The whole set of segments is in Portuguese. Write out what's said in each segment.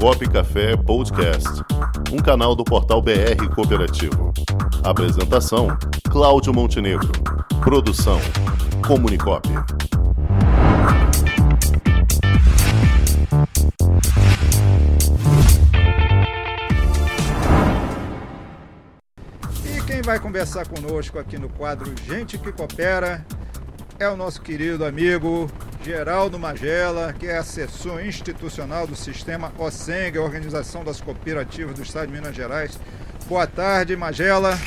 Comunicop Café Podcast, um canal do portal BR Cooperativo. Apresentação: Cláudio Montenegro. Produção: Comunicop. E quem vai conversar conosco aqui no quadro Gente que Coopera é o nosso querido amigo Geraldo Magela, que é assessor institucional do sistema OSENG, Organização das Cooperativas do Estado de Minas Gerais. Boa tarde, Magela.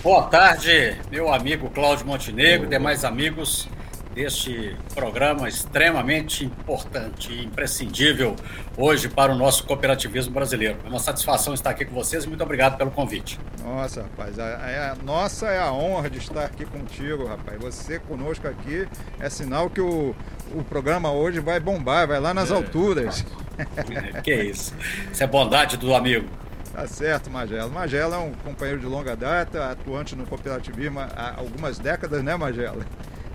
Boa tarde, meu amigo Cláudio Montenegro, demais amigos deste programa extremamente importante e imprescindível hoje para o nosso cooperativismo brasileiro. É uma satisfação estar aqui com vocês e muito obrigado pelo convite. Nossa, rapaz, a, a, nossa é a honra de estar aqui contigo, rapaz. Você conosco aqui é sinal que o, o programa hoje vai bombar, vai lá nas é. alturas. que isso. Isso é bondade do amigo. Tá certo, Magela. Magela é um companheiro de longa data, atuante no cooperativismo há algumas décadas, né, Magela?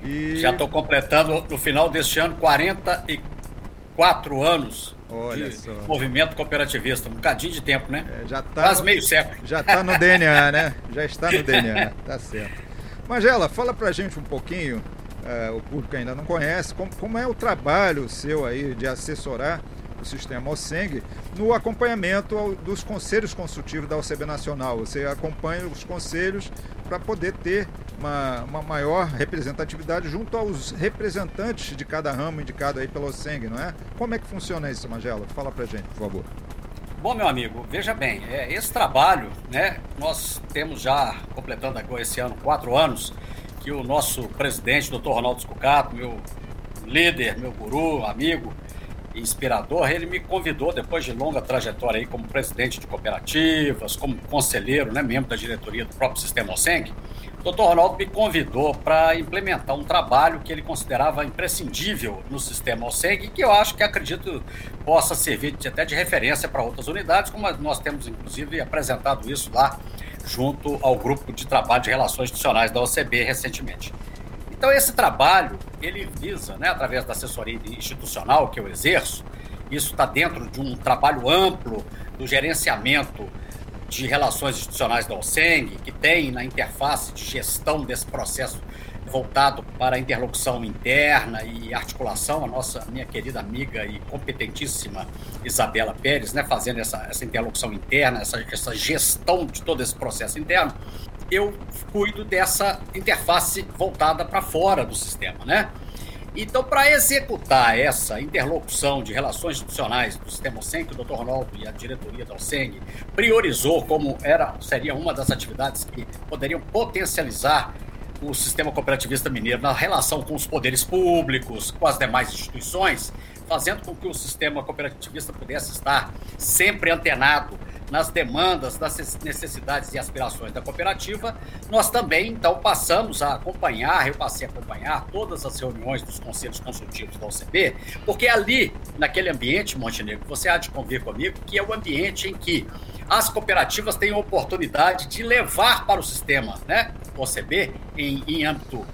E... Já estou completando no final deste ano 44 anos Olha de só. movimento cooperativista. Um bocadinho de tempo, né? É, já tá Quase no... meio século. Já está no DNA, né? Já está no DNA. Tá certo. Magela, fala pra gente um pouquinho, uh, o público ainda não conhece, como, como é o trabalho seu aí de assessorar sistema OSENG no acompanhamento dos conselhos consultivos da OCB Nacional. Você acompanha os conselhos para poder ter uma, uma, maior representatividade junto aos representantes de cada ramo indicado aí pelo OSENG, não é? Como é que funciona isso, Magela? Fala para gente, por favor. Bom, meu amigo, veja bem, é, esse trabalho, né, nós temos já, completando agora esse ano, quatro anos, que o nosso presidente, doutor Ronaldo Scucato, meu líder, meu guru, amigo, inspirador, ele me convidou, depois de longa trajetória aí como presidente de cooperativas, como conselheiro, né, membro da diretoria do próprio Sistema OSENG, o doutor Ronaldo me convidou para implementar um trabalho que ele considerava imprescindível no sistema OSENG, que eu acho que acredito possa servir de, até de referência para outras unidades, como nós temos inclusive apresentado isso lá junto ao grupo de trabalho de relações institucionais da OCB recentemente. Então, esse trabalho, ele visa, né, através da assessoria institucional que eu exerço, isso está dentro de um trabalho amplo do gerenciamento de relações institucionais da OSENG, que tem na interface de gestão desse processo voltado para a interlocução interna e articulação, a nossa minha querida amiga e competentíssima Isabela Pérez, né, fazendo essa, essa interlocução interna, essa, essa gestão de todo esse processo interno eu cuido dessa interface voltada para fora do sistema, né? Então, para executar essa interlocução de relações institucionais do sistema OSENG, o Dr. Ronaldo e a diretoria da OSENG priorizou como era, seria uma das atividades que poderiam potencializar o sistema cooperativista mineiro na relação com os poderes públicos, com as demais instituições, fazendo com que o sistema cooperativista pudesse estar sempre antenado nas demandas, nas necessidades e aspirações da cooperativa, nós também, então, passamos a acompanhar, eu passei a acompanhar todas as reuniões dos conselhos consultivos da OCB, porque ali, naquele ambiente, Montenegro, você há de convir comigo, que é o ambiente em que as cooperativas têm a oportunidade de levar para o sistema, né, OCB, em, em âmbito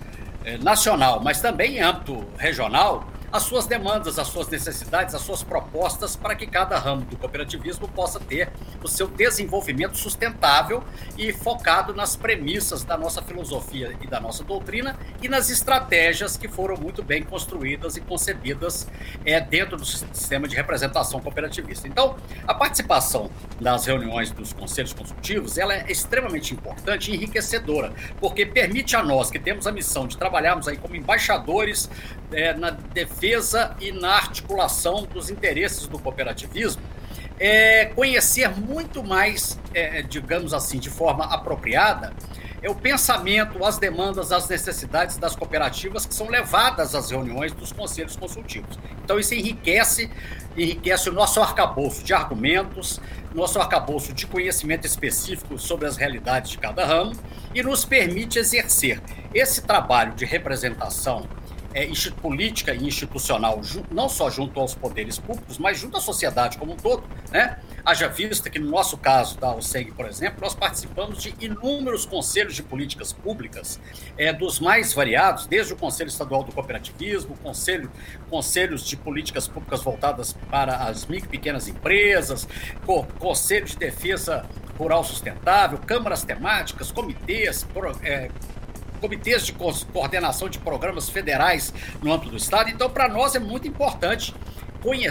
eh, nacional, mas também em âmbito regional, as suas demandas, as suas necessidades, as suas propostas para que cada ramo do cooperativismo possa ter o seu desenvolvimento sustentável e focado nas premissas da nossa filosofia e da nossa doutrina e nas estratégias que foram muito bem construídas e concebidas é, dentro do sistema de representação cooperativista. Então, a participação nas reuniões dos conselhos consultivos ela é extremamente importante e enriquecedora, porque permite a nós que temos a missão de trabalharmos aí como embaixadores é, na defesa e na articulação dos interesses do cooperativismo, é, conhecer muito mais, é, digamos assim, de forma apropriada, é o pensamento, as demandas, as necessidades das cooperativas que são levadas às reuniões dos conselhos consultivos. Então isso enriquece, enriquece o nosso arcabouço de argumentos, nosso arcabouço de conhecimento específico sobre as realidades de cada ramo e nos permite exercer esse trabalho de representação é, política e institucional, não só junto aos poderes públicos, mas junto à sociedade como um todo, né? Haja vista que, no nosso caso da OSEG, por exemplo, nós participamos de inúmeros conselhos de políticas públicas, é, dos mais variados, desde o Conselho Estadual do Cooperativismo, conselho, conselhos de políticas públicas voltadas para as micro e pequenas empresas, co Conselho de Defesa Rural Sustentável, câmaras temáticas, comitês, pro, é, comitês de coordenação de programas federais no âmbito do Estado. Então, para nós é muito importante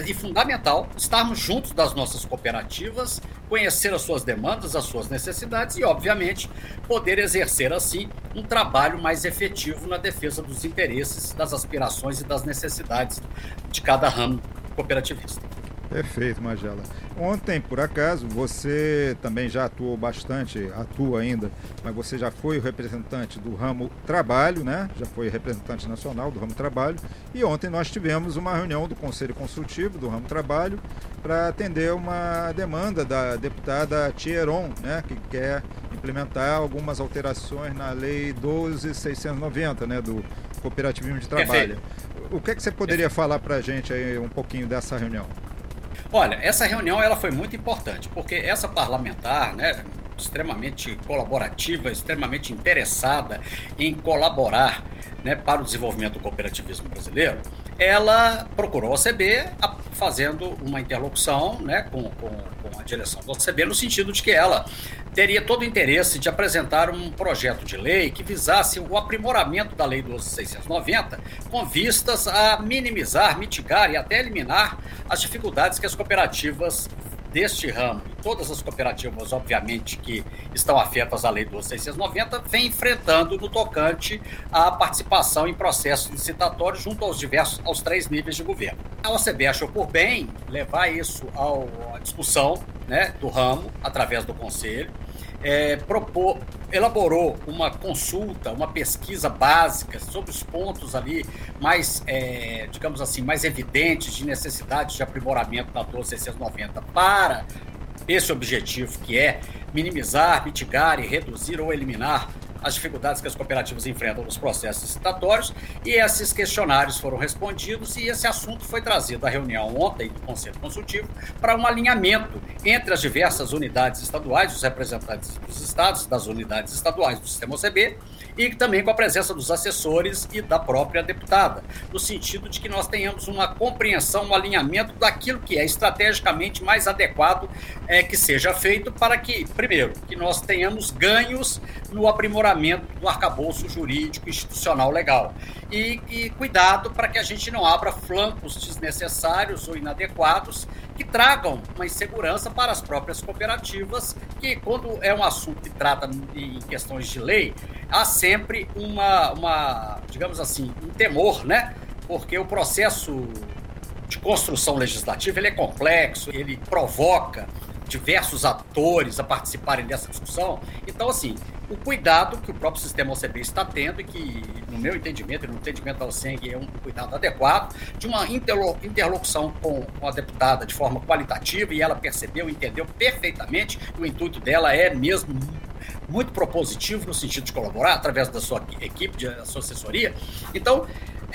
e fundamental estarmos juntos das nossas cooperativas, conhecer as suas demandas, as suas necessidades e, obviamente, poder exercer assim um trabalho mais efetivo na defesa dos interesses, das aspirações e das necessidades de cada ramo cooperativista. Perfeito, Magela. Ontem, por acaso, você também já atuou bastante, atua ainda, mas você já foi o representante do ramo trabalho, né? Já foi representante nacional do ramo trabalho. E ontem nós tivemos uma reunião do Conselho Consultivo do ramo trabalho para atender uma demanda da deputada Thieron, né? Que quer implementar algumas alterações na Lei 12.690, né? Do cooperativismo de trabalho. Perfeito. O que, é que você poderia Perfeito. falar para a gente aí um pouquinho dessa reunião? Olha, essa reunião ela foi muito importante, porque essa parlamentar, né, extremamente colaborativa, extremamente interessada em colaborar né, para o desenvolvimento do cooperativismo brasileiro, ela procurou a OCB fazendo uma interlocução né, com, com, com a direção da OCB, no sentido de que ela teria todo o interesse de apresentar um projeto de lei que visasse o aprimoramento da Lei 12.690, com vistas a minimizar, mitigar e até eliminar as dificuldades que as cooperativas deste ramo e todas as cooperativas, obviamente, que estão afetas à Lei 12.690, vem enfrentando no tocante à participação em processos licitatórios junto aos diversos, aos três níveis de governo. A OCB achou por bem levar isso ao, à discussão né, do ramo, através do Conselho, é, elaborou uma consulta, uma pesquisa básica sobre os pontos ali mais, é, digamos assim, mais evidentes de necessidade de aprimoramento da 12690 para esse objetivo que é minimizar, mitigar e reduzir ou eliminar as dificuldades que as cooperativas enfrentam nos processos licitatórios, e esses questionários foram respondidos e esse assunto foi trazido à reunião ontem do Conselho Consultivo para um alinhamento entre as diversas unidades estaduais, os representantes dos estados, das unidades estaduais do sistema OCB, e também com a presença dos assessores e da própria deputada, no sentido de que nós tenhamos uma compreensão, um alinhamento daquilo que é estrategicamente mais adequado é, que seja feito para que, primeiro, que nós tenhamos ganhos no aprimoramento do arcabouço jurídico institucional legal. E, e cuidado para que a gente não abra flancos desnecessários ou inadequados que tragam uma insegurança para as próprias cooperativas, que quando é um assunto que trata em questões de lei, há sempre uma, uma digamos assim, um temor, né? Porque o processo de construção legislativa ele é complexo, ele provoca diversos atores a participarem dessa discussão. Então, assim, o cuidado que o próprio sistema OCB está tendo e que, no meu entendimento e no entendimento da OSENG, é um cuidado adequado de uma interlocução com, a deputada de forma qualitativa e ela percebeu, entendeu perfeitamente que o intuito dela é mesmo muito propositivo no sentido de colaborar através da sua equipe, de sua assessoria. Então,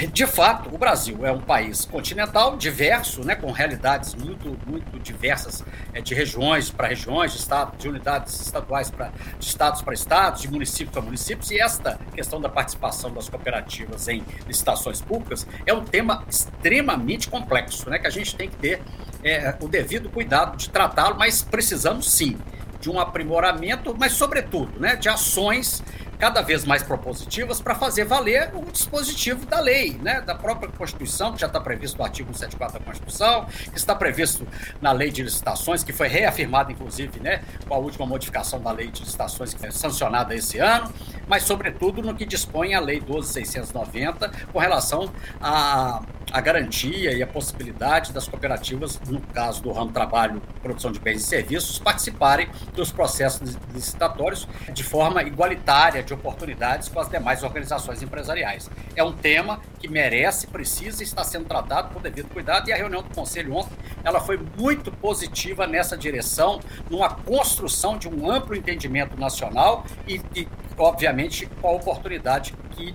de fato, o Brasil é um país continental, diverso, né, com realidades muito, muito diversas, é, de regiões para regiões, de, estado, de unidades estaduais para estados para estados, de municípios para municípios, e esta questão da participação das cooperativas em licitações públicas é um tema extremamente complexo, né, que a gente tem que ter é, o devido cuidado de tratá-lo, mas precisamos sim de um aprimoramento, mas sobretudo, né, de ações cada vez mais propositivas para fazer valer o dispositivo da lei, né, da própria Constituição, que já está previsto no artigo 174 da Constituição, que está previsto na lei de licitações, que foi reafirmada, inclusive, né, com a última modificação da lei de licitações, que foi sancionada esse ano, mas, sobretudo, no que dispõe a lei 12.690 com relação a a garantia e a possibilidade das cooperativas, no caso do ramo trabalho, produção de bens e serviços, participarem dos processos licitatórios de forma igualitária de oportunidades com as demais organizações empresariais. É um tema que merece, precisa e está sendo tratado com devido cuidado e a reunião do Conselho ontem ela foi muito positiva nessa direção, numa construção de um amplo entendimento nacional e, e obviamente, com a oportunidade que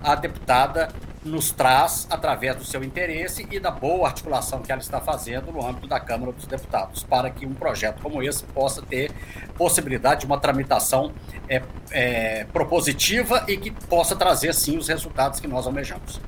a deputada nos traz através do seu interesse e da boa articulação que ela está fazendo no âmbito da Câmara dos Deputados, para que um projeto como esse possa ter possibilidade de uma tramitação é, é, propositiva e que possa trazer, sim, os resultados que nós almejamos.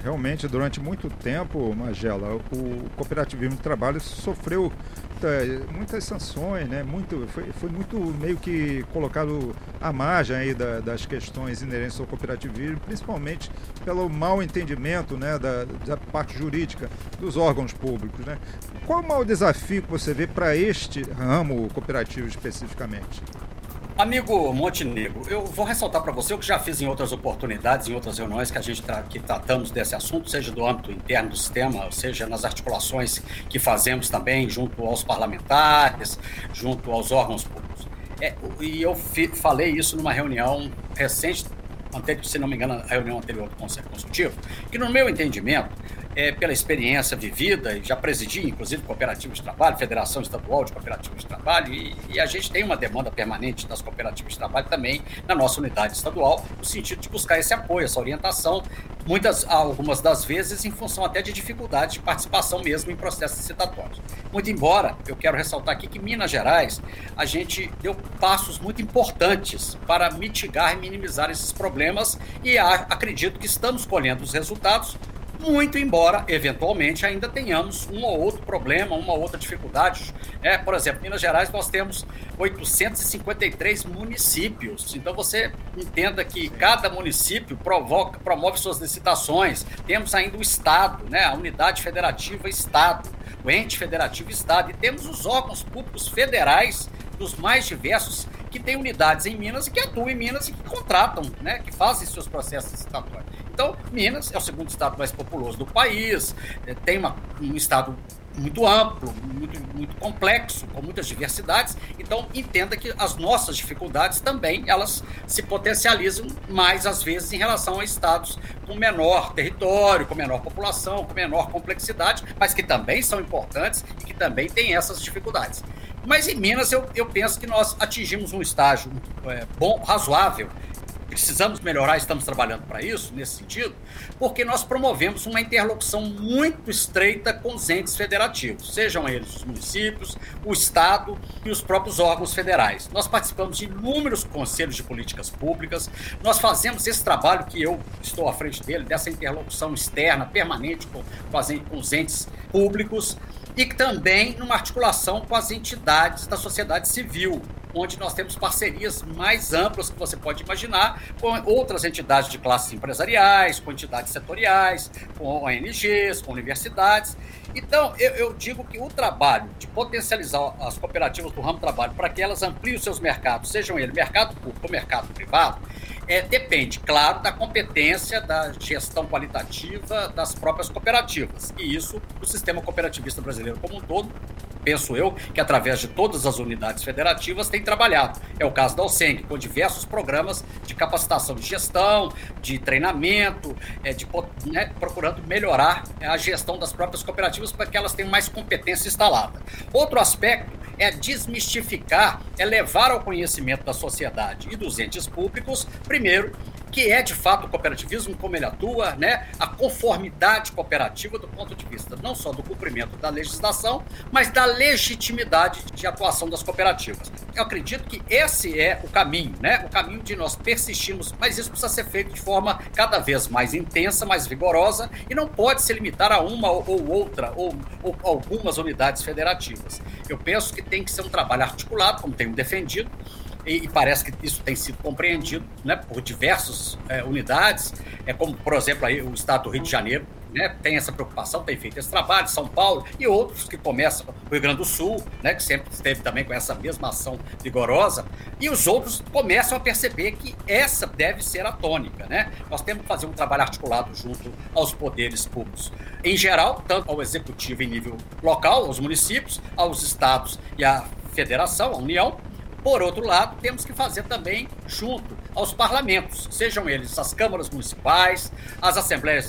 É, realmente, durante muito tempo, Magela, o cooperativismo de trabalho sofreu muita, muitas sanções, né? Muito, foi, foi muito meio que colocado à margem aí da, das questões inerentes ao cooperativismo, principalmente pelo mau entendimento né, da, da parte jurídica dos órgãos públicos. Né? Qual é o maior desafio que você vê para este ramo cooperativo especificamente? Amigo Montenegro, eu vou ressaltar para você o que já fiz em outras oportunidades, em outras reuniões que a gente tra que tratamos desse assunto, seja do âmbito interno do sistema, seja nas articulações que fazemos também junto aos parlamentares, junto aos órgãos públicos. É, e eu falei isso numa reunião recente, anterior, se não me engano, a reunião anterior do Conselho Consultivo, que no meu entendimento, é, pela experiência vivida, e já presidi, inclusive, cooperativas de trabalho, Federação Estadual de Cooperativas de Trabalho, e, e, a gente tem uma demanda permanente das cooperativas de trabalho também na nossa unidade estadual, no sentido de buscar esse apoio, essa orientação, muitas, algumas das vezes em função até de dificuldade de participação mesmo em processos licitatórios. Muito embora, eu quero ressaltar aqui que Minas Gerais, a gente deu passos muito importantes para mitigar e minimizar esses problemas, e acredito que estamos colhendo os resultados muito embora, eventualmente, ainda tenhamos um ou outro problema, uma ou outra dificuldade. É, por exemplo, em Minas Gerais nós temos 853 municípios. Então você entenda que cada município provoca, promove suas licitações. Temos ainda o Estado, né, a unidade federativa Estado, o ente federativo Estado. E temos os órgãos públicos federais dos mais diversos que têm unidades em Minas e que atuam em Minas e que contratam, né, que fazem seus processos licitatórios. Então, Minas é o segundo estado mais populoso do país, é, tem uma, um estado muito amplo, muito, muito complexo, com muitas diversidades. Então, entenda que as nossas dificuldades também elas se potencializam mais às vezes em relação a estados com menor território, com menor população, com menor complexidade, mas que também são importantes e que também têm essas dificuldades. Mas em Minas eu, eu penso que nós atingimos um estágio é, bom, razoável precisamos melhorar, estamos trabalhando para isso, nesse sentido, porque nós promovemos uma interlocução muito estreita com os entes federativos, sejam eles os municípios, o Estado e os próprios órgãos federais. Nós participamos de inúmeros conselhos de políticas públicas, nós fazemos esse trabalho que eu estou à frente dele, dessa interlocução externa, permanente com, com os entes públicos, e também numa articulação com as entidades da sociedade civil, onde nós temos parcerias mais amplas que você pode imaginar com outras entidades de classes empresariais, com entidades setoriais, com ONGs, com universidades. Então, eu, eu digo que o trabalho de potencializar as cooperativas do ramo do trabalho para que elas ampliem os seus mercados, sejam eles mercado público ou mercado privado, é, depende, claro, da competência da gestão qualitativa das próprias cooperativas. E isso o sistema cooperativista brasileiro como um todo penso eu, que através de todas as unidades federativas tem trabalhado. É o caso da OSENG, com diversos programas de capacitação de gestão, de treinamento, é, de, né, procurando melhorar a gestão das próprias cooperativas para que elas tenham mais competência instalada. Outro aspecto é desmistificar, é levar ao conhecimento da sociedade e dos entes públicos, primeiro, que é de fato o cooperativismo, como ele atua, né? a conformidade cooperativa do ponto de vista não só do cumprimento da legislação, mas da legitimidade de atuação das cooperativas. Eu acredito que esse é o caminho, né? o caminho de nós persistirmos, mas isso precisa ser feito de forma cada vez mais intensa, mais vigorosa e não pode se limitar a uma ou outra ou, ou algumas unidades federativas. Eu penso que tem que ser um trabalho articulado, como tenho defendido, e, e, parece que isso tem sido compreendido né, por diversas é, unidades, é como, por exemplo, aí, o Estado do Rio de Janeiro né, tem essa preocupação, tem feito esse trabalho, São Paulo e outros que começam, o Rio Grande do Sul, né, que sempre esteve também com essa mesma ação vigorosa, e os outros começam a perceber que essa deve ser a tônica. Né? Nós temos que fazer um trabalho articulado junto aos poderes públicos, em geral, tanto ao executivo em nível local, aos municípios, aos estados e à federação, à União, por outro lado, temos que fazer também junto aos parlamentos, sejam eles as câmaras municipais, as assembleias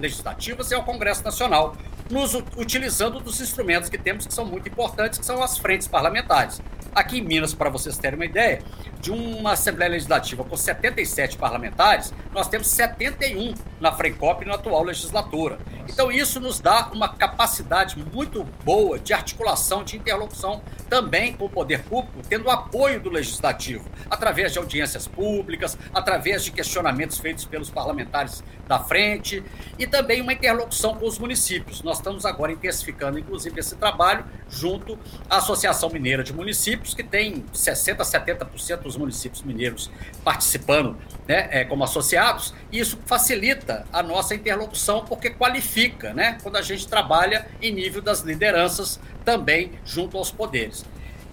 legislativas e ao Congresso Nacional, nos utilizando dos instrumentos que temos que são muito importantes, que são as frentes parlamentares. Aqui em Minas, para vocês terem uma ideia, de uma Assembleia Legislativa com 77 parlamentares, nós temos 71 na Frencop na atual legislatura. Então, isso nos dá uma capacidade muito boa de articulação, de interlocução também com o poder público, tendo o apoio do legislativo, através de audiências públicas, através de questionamentos feitos pelos parlamentares da frente e também uma interlocução com os municípios. Nós estamos agora intensificando, inclusive, esse trabalho junto à Associação Mineira de Municípios, que tem 60%, 70% dos municípios mineiros participando né, é, como associados, e isso facilita a nossa interlocução, porque qualifica né, quando a gente trabalha em nível das lideranças também junto aos poderes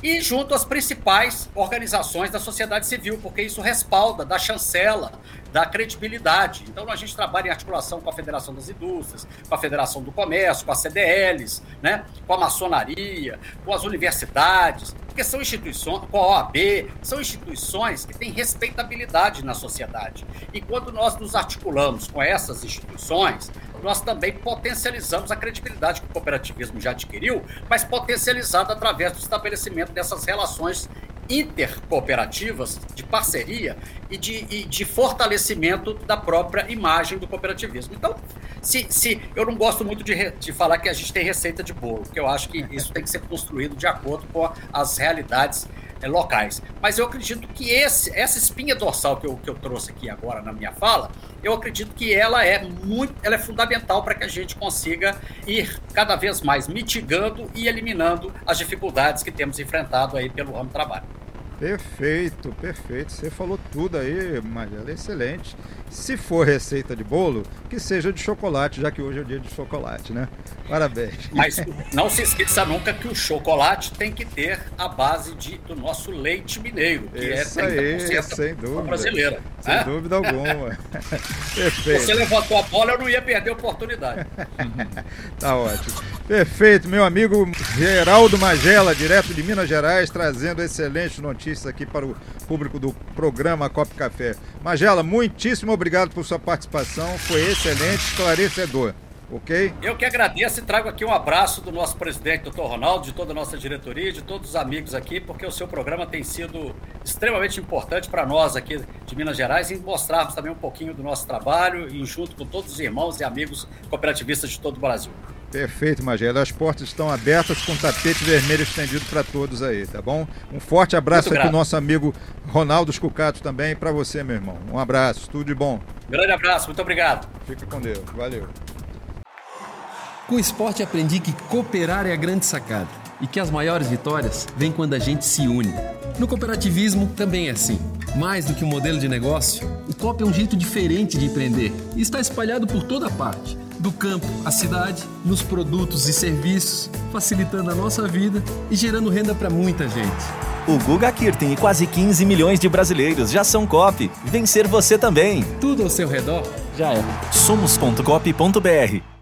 e junto às principais organizações da sociedade civil, porque isso respalda, dá chancela, dá credibilidade. Então a gente trabalha em articulação com a Federação das Indústrias, com a Federação do Comércio, com a CDLs, né, com a maçonaria, com as universidades, porque são instituições, com a OAB, são instituições que têm respeitabilidade na sociedade. E quando nós nos articulamos com essas instituições, nós também potencializamos a credibilidade que o cooperativismo já adquiriu, mas potencializada através do estabelecimento dessas relações intercooperativas de parceria e de, e de fortalecimento da própria imagem do cooperativismo. Então, se, se eu não gosto muito de, de falar que a gente tem receita de bolo, porque eu acho que isso tem que ser construído de acordo com as realidades locais. Mas eu acredito que esse, essa espinha dorsal que eu, que eu trouxe aqui agora na minha fala, eu acredito que ela é muito, ela é fundamental para que a gente consiga ir cada vez mais mitigando e eliminando as dificuldades que temos enfrentado aí pelo ramo do trabalho. Perfeito, perfeito. Você falou tudo aí, Magela, excelente. Se for receita de bolo, que seja de chocolate, já que hoje é o dia de chocolate, né? Parabéns. Mas não se esqueça nunca que o chocolate tem que ter a base de, do nosso leite mineiro, que é Isso é 30% aí, sem dúvida. brasileira. Sem é? dúvida alguma. Perfeito. Você levantou a bola, eu não ia perder a oportunidade. tá ótimo. Perfeito, meu amigo Geraldo Magela, direto de Minas Gerais, trazendo excelentes notícias aqui para o público do programa Cop Café. Magela, muitíssimo obrigado por sua participação, foi excelente, esclarecedor. Ok? Eu que agradeço e trago aqui um abraço do nosso presidente, doutor Ronaldo, de toda a nossa diretoria, de todos os amigos aqui, porque o seu programa tem sido extremamente importante para nós aqui de Minas Gerais e mostrarmos também um pouquinho do nosso trabalho e junto com todos os irmãos e amigos cooperativistas de todo o Brasil. Perfeito, Magela. As portas estão abertas com tapete vermelho estendido para todos aí, tá bom? Um forte abraço aqui o nosso amigo Ronaldo Scucato também para você, meu irmão. Um abraço, tudo de bom. Grande abraço, muito obrigado. Fica com Deus. Valeu. Com o esporte aprendi que cooperar é a grande sacada e que as maiores vitórias vêm quando a gente se une. No cooperativismo também é assim. Mais do que um modelo de negócio, o COP é um jeito diferente de empreender e está espalhado por toda parte do campo à cidade, nos produtos e serviços, facilitando a nossa vida e gerando renda para muita gente. O Guga Kirten e quase 15 milhões de brasileiros já são COP. Vencer você também. Tudo ao seu redor já é. Somos.cop.br